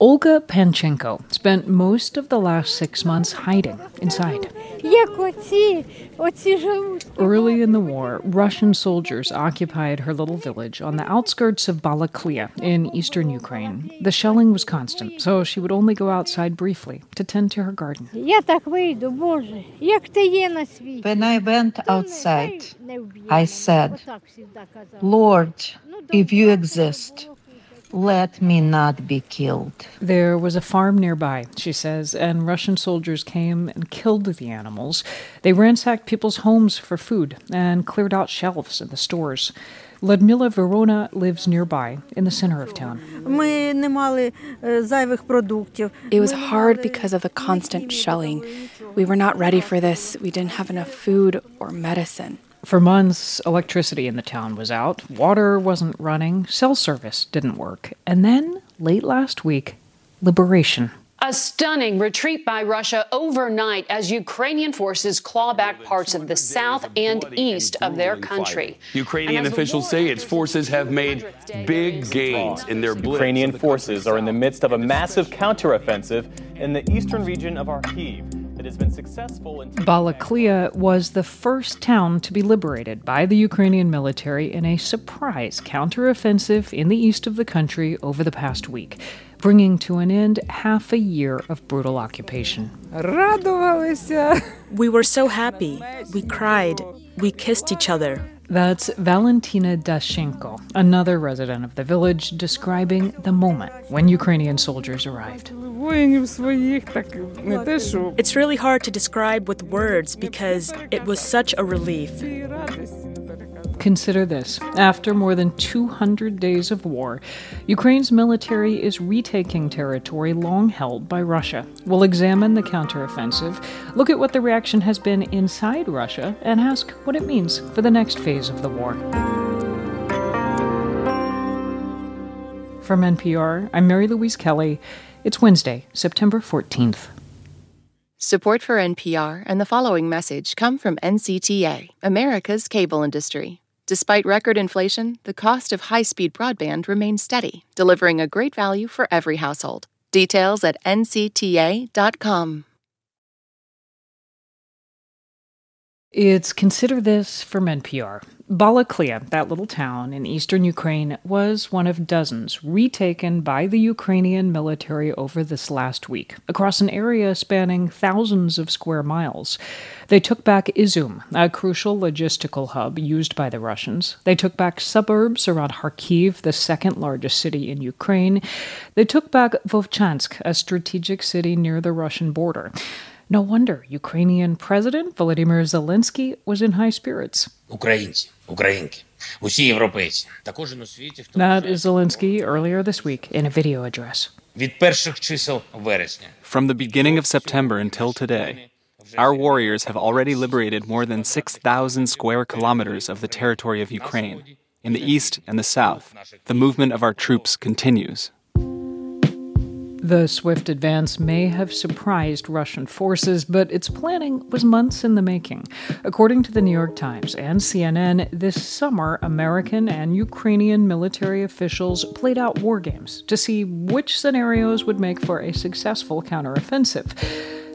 Olga Panchenko spent most of the last six months hiding inside. Early in the war, Russian soldiers occupied her little village on the outskirts of Balaklia in eastern Ukraine. The shelling was constant, so she would only go outside briefly to tend to her garden. When I went outside, I said, Lord, if you exist, let me not be killed. There was a farm nearby, she says, and Russian soldiers came and killed the animals. They ransacked people's homes for food and cleared out shelves in the stores. Ludmila Verona lives nearby in the center of town. It was hard because of the constant shelling. We were not ready for this. We didn't have enough food or medicine. For months, electricity in the town was out, water wasn't running, cell service didn't work. And then, late last week, liberation. A stunning retreat by Russia overnight as Ukrainian forces claw back parts of the south and east of their country. Ukrainian officials say its forces have made big gains in their blitz. Ukrainian forces are in the midst of a massive counteroffensive in the eastern region of Kharkiv that has been successful in. Balaklia was the first town to be liberated by the Ukrainian military in a surprise counteroffensive in the east of the country over the past week, bringing to an end half a year of brutal occupation. We were so happy. We cried. We kissed each other. That's Valentina Dashenko, another resident of the village, describing the moment when Ukrainian soldiers arrived. It's really hard to describe with words because it was such a relief. Consider this. After more than 200 days of war, Ukraine's military is retaking territory long held by Russia. We'll examine the counteroffensive, look at what the reaction has been inside Russia, and ask what it means for the next phase of the war. From NPR, I'm Mary Louise Kelly. It's Wednesday, September 14th. Support for NPR and the following message come from NCTA, America's cable industry. Despite record inflation, the cost of high speed broadband remains steady, delivering a great value for every household. Details at ncta.com. It's Consider This from NPR. Balaklia, that little town in eastern Ukraine, was one of dozens retaken by the Ukrainian military over this last week, across an area spanning thousands of square miles. They took back Izum, a crucial logistical hub used by the Russians. They took back suburbs around Kharkiv, the second largest city in Ukraine. They took back Vovchansk, a strategic city near the Russian border. No wonder Ukrainian President Volodymyr Zelensky was in high spirits. Українці, українки, усі європейці та кожен у світі, хто That is Zelensky earlier this week in a video address. від перших чисел вересня. From the beginning of September until today, our warriors have already liberated more than 6,000 square kilometers of the territory of Ukraine. In the east and the south, the movement of our troops continues. The swift advance may have surprised Russian forces, but its planning was months in the making. According to the New York Times and CNN, this summer, American and Ukrainian military officials played out war games to see which scenarios would make for a successful counteroffensive.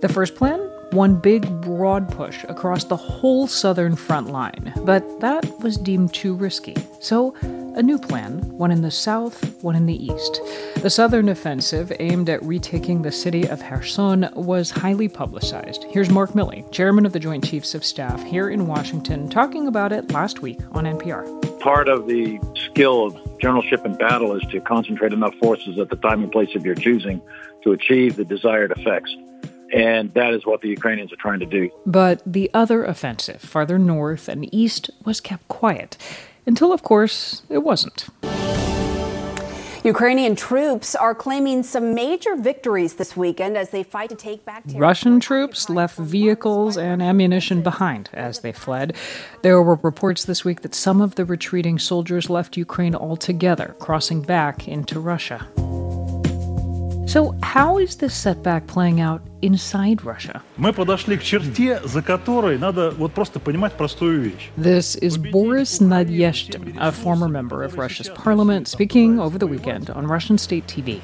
The first plan? One big, broad push across the whole southern front line, but that was deemed too risky. So, a new plan, one in the south, one in the east. The southern offensive, aimed at retaking the city of Kherson, was highly publicized. Here's Mark Milley, chairman of the Joint Chiefs of Staff here in Washington, talking about it last week on NPR. Part of the skill of generalship in battle is to concentrate enough forces at the time and place of your choosing to achieve the desired effects. And that is what the Ukrainians are trying to do. But the other offensive, farther north and east, was kept quiet. Until, of course, it wasn't. Ukrainian troops are claiming some major victories this weekend as they fight to take back territory. Russian troops left vehicles and ammunition behind as they fled. There were reports this week that some of the retreating soldiers left Ukraine altogether, crossing back into Russia. So, how is this setback playing out inside Russia. This is Boris Nadyezhdin, a former member of Russia's parliament, speaking over the weekend on Russian state TV.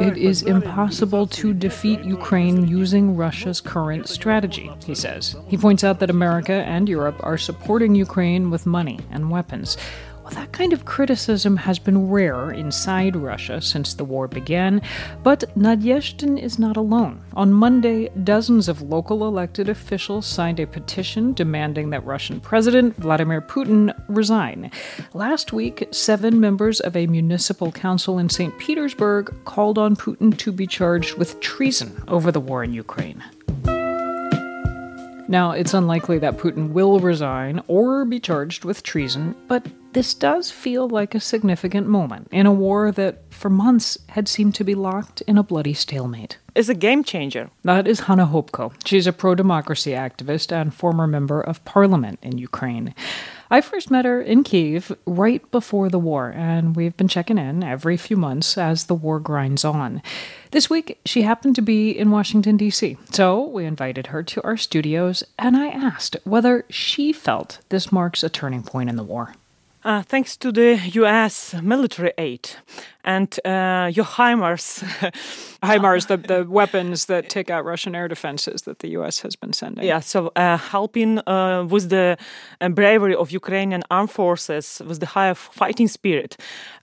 It is impossible to defeat Ukraine using Russia's current strategy, he says. He points out that America and Europe are supporting Ukraine with money and weapons. Well, that kind of criticism has been rare inside Russia since the war began, but Nadyezhdin is not alone. On Monday, dozens of local elected officials signed a petition demanding that Russian President Vladimir Putin resign. Last week, seven members of a municipal council in St. Petersburg called on Putin to be charged with treason over the war in Ukraine. Now, it's unlikely that Putin will resign or be charged with treason, but this does feel like a significant moment in a war that, for months, had seemed to be locked in a bloody stalemate. It's a game changer. That is Hanna Hopko. She's a pro democracy activist and former member of parliament in Ukraine. I first met her in Kiev right before the war, and we've been checking in every few months as the war grinds on. This week, she happened to be in Washington, D.C., so we invited her to our studios, and I asked whether she felt this marks a turning point in the war. Uh, thanks to the U.S. military aid and uh, your HIMARS. HIMARS, the, the weapons that take out Russian air defenses that the U.S. has been sending. Yeah, so uh, helping uh, with the uh, bravery of Ukrainian armed forces, with the high fighting spirit.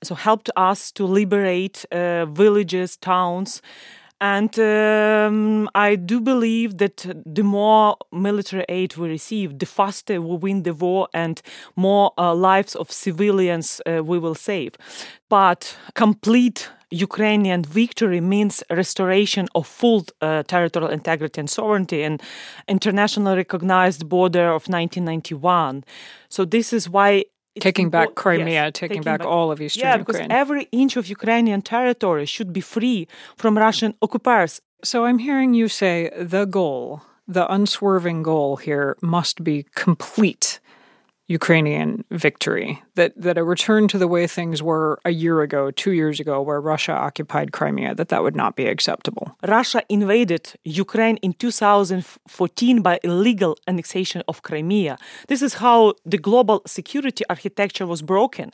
So helped us to liberate uh, villages, towns, and um, I do believe that the more military aid we receive, the faster we win the war and more uh, lives of civilians uh, we will save. But complete Ukrainian victory means restoration of full uh, territorial integrity and sovereignty and internationally recognized border of 1991. So this is why taking back Crimea, yes, taking, taking back, back, all of Eastern yeah, Ukraine. because every inch of Ukrainian territory should be free from Russian occupiers. So I'm hearing you say the goal, the unswerving goal here must be complete Ukrainian victory, that, that a return to the way things were a year ago, two years ago, where Russia occupied Crimea, that that would not be acceptable. Russia invaded Ukraine in 2014 by illegal annexation of Crimea. This is how the global security architecture was broken.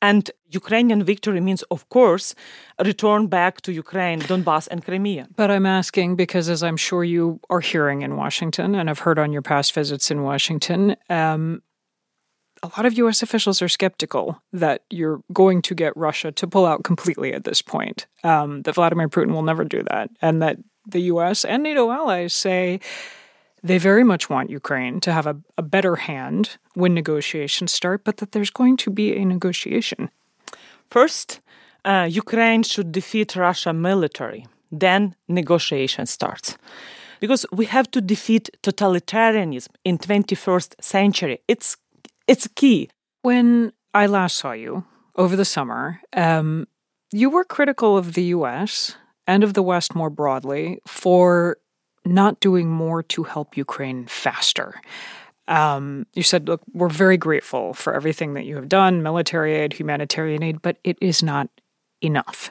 And Ukrainian victory means, of course, return back to Ukraine, Donbass, and Crimea. But I'm asking because, as I'm sure you are hearing in Washington, and I've heard on your past visits in Washington, um, a lot of US officials are skeptical that you're going to get Russia to pull out completely at this point, um, that Vladimir Putin will never do that, and that the US and NATO allies say they very much want Ukraine to have a, a better hand when negotiations start, but that there's going to be a negotiation. First, uh, Ukraine should defeat Russia military, then negotiation starts. Because we have to defeat totalitarianism in 21st century. It's it's key. When I last saw you over the summer, um, you were critical of the US and of the West more broadly for not doing more to help Ukraine faster. Um, you said, look, we're very grateful for everything that you have done military aid, humanitarian aid, but it is not enough.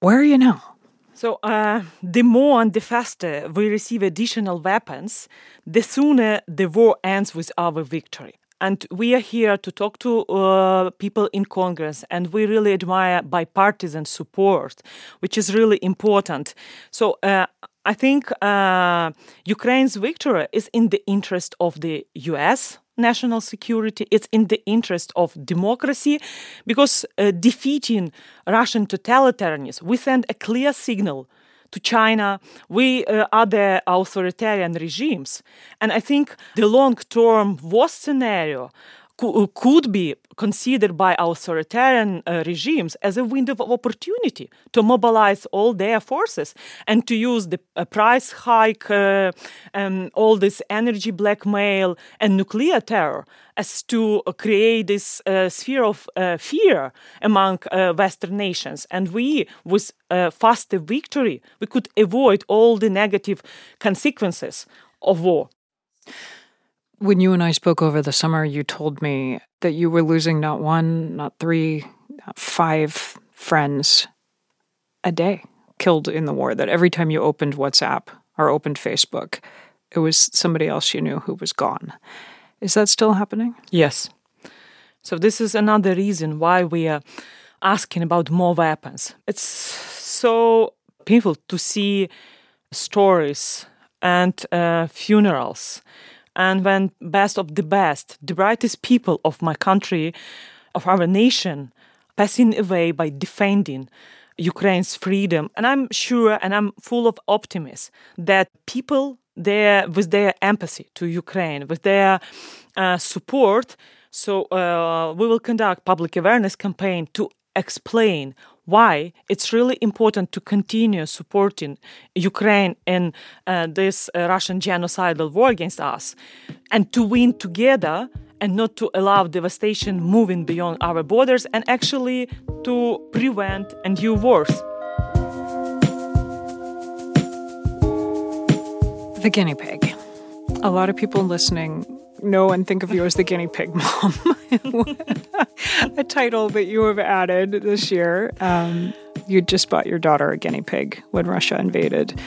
Where are you now? So, uh, the more and the faster we receive additional weapons, the sooner the war ends with our victory. And we are here to talk to uh, people in Congress, and we really admire bipartisan support, which is really important. So, uh, I think uh, Ukraine's victory is in the interest of the US, national security. It's in the interest of democracy because uh, defeating Russian totalitarianism, we send a clear signal to China, we uh, other authoritarian regimes. And I think the long term war scenario could be considered by authoritarian uh, regimes as a window of opportunity to mobilize all their forces and to use the uh, price hike, uh, um, all this energy blackmail, and nuclear terror as to create this uh, sphere of uh, fear among uh, Western nations. And we, with faster victory, we could avoid all the negative consequences of war. When you and I spoke over the summer, you told me that you were losing not one, not three, not five friends a day killed in the war, that every time you opened WhatsApp or opened Facebook, it was somebody else you knew who was gone. Is that still happening? Yes. So, this is another reason why we are asking about more weapons. It's so painful to see stories and uh, funerals. And when best of the best, the brightest people of my country, of our nation, passing away by defending Ukraine's freedom. And I'm sure and I'm full of optimism that people there, with their empathy to Ukraine, with their uh, support, so uh, we will conduct public awareness campaign to explain why it's really important to continue supporting Ukraine in uh, this uh, Russian genocidal war against us and to win together and not to allow devastation moving beyond our borders and actually to prevent new wars. The guinea pig. A lot of people listening know and think of you as the guinea pig mom, a title that you have added this year. Um, you just bought your daughter a guinea pig when Russia invaded,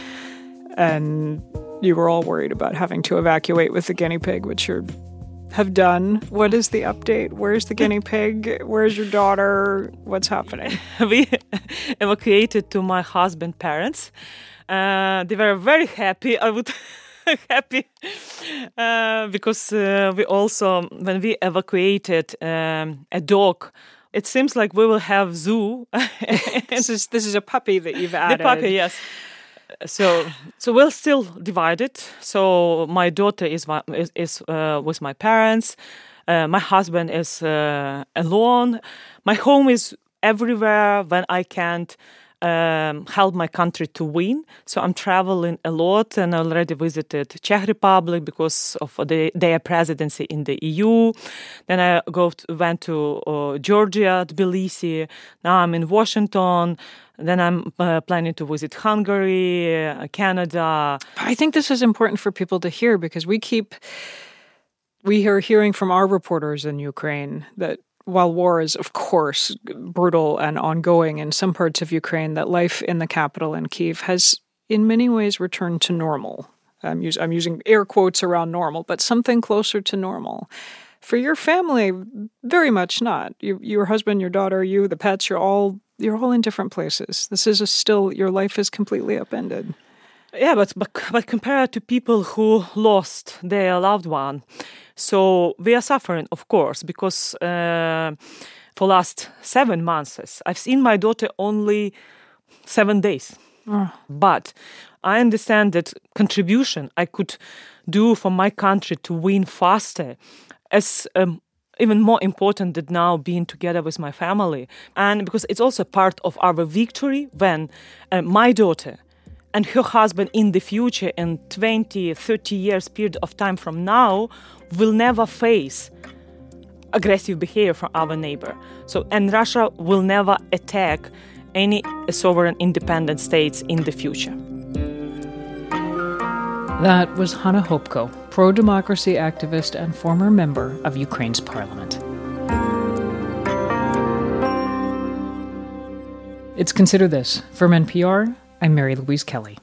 and you were all worried about having to evacuate with the guinea pig, which you have done. What is the update? Where's the guinea pig? Where's your daughter? What's happening? we evacuated to my husband's parents. Uh, they were very happy. I would. happy. Uh, because uh, we also when we evacuated um, a dog it seems like we will have zoo. This is this is a puppy that you've added the puppy yes. So so we're still divided. So my daughter is is, is uh, with my parents. Uh, my husband is uh, alone. My home is everywhere when i can't um, help my country to win. So I'm traveling a lot and I already visited Czech Republic because of the, their presidency in the EU. Then I go to, went to uh, Georgia, Tbilisi. Now I'm in Washington. Then I'm uh, planning to visit Hungary, uh, Canada. I think this is important for people to hear because we keep we are hearing from our reporters in Ukraine that while war is, of course, brutal and ongoing in some parts of Ukraine, that life in the capital in Kiev has, in many ways, returned to normal. I'm, us- I'm using air quotes around normal, but something closer to normal. For your family, very much not. You, your husband, your daughter, you, the pets, you're all you're all in different places. This is still your life is completely upended. Yeah, but, but but compared to people who lost their loved one, so we are suffering, of course, because uh, for last seven months I've seen my daughter only seven days. Oh. But I understand that contribution I could do for my country to win faster as um, even more important than now being together with my family. And because it's also part of our victory when uh, my daughter and her husband in the future, in 20, 30 years period of time from now, will never face aggressive behavior from our neighbor. So, and Russia will never attack any sovereign independent states in the future. That was Hanna Hopko, pro democracy activist and former member of Ukraine's parliament. It's Consider This. From NPR, I'm Mary Louise Kelly.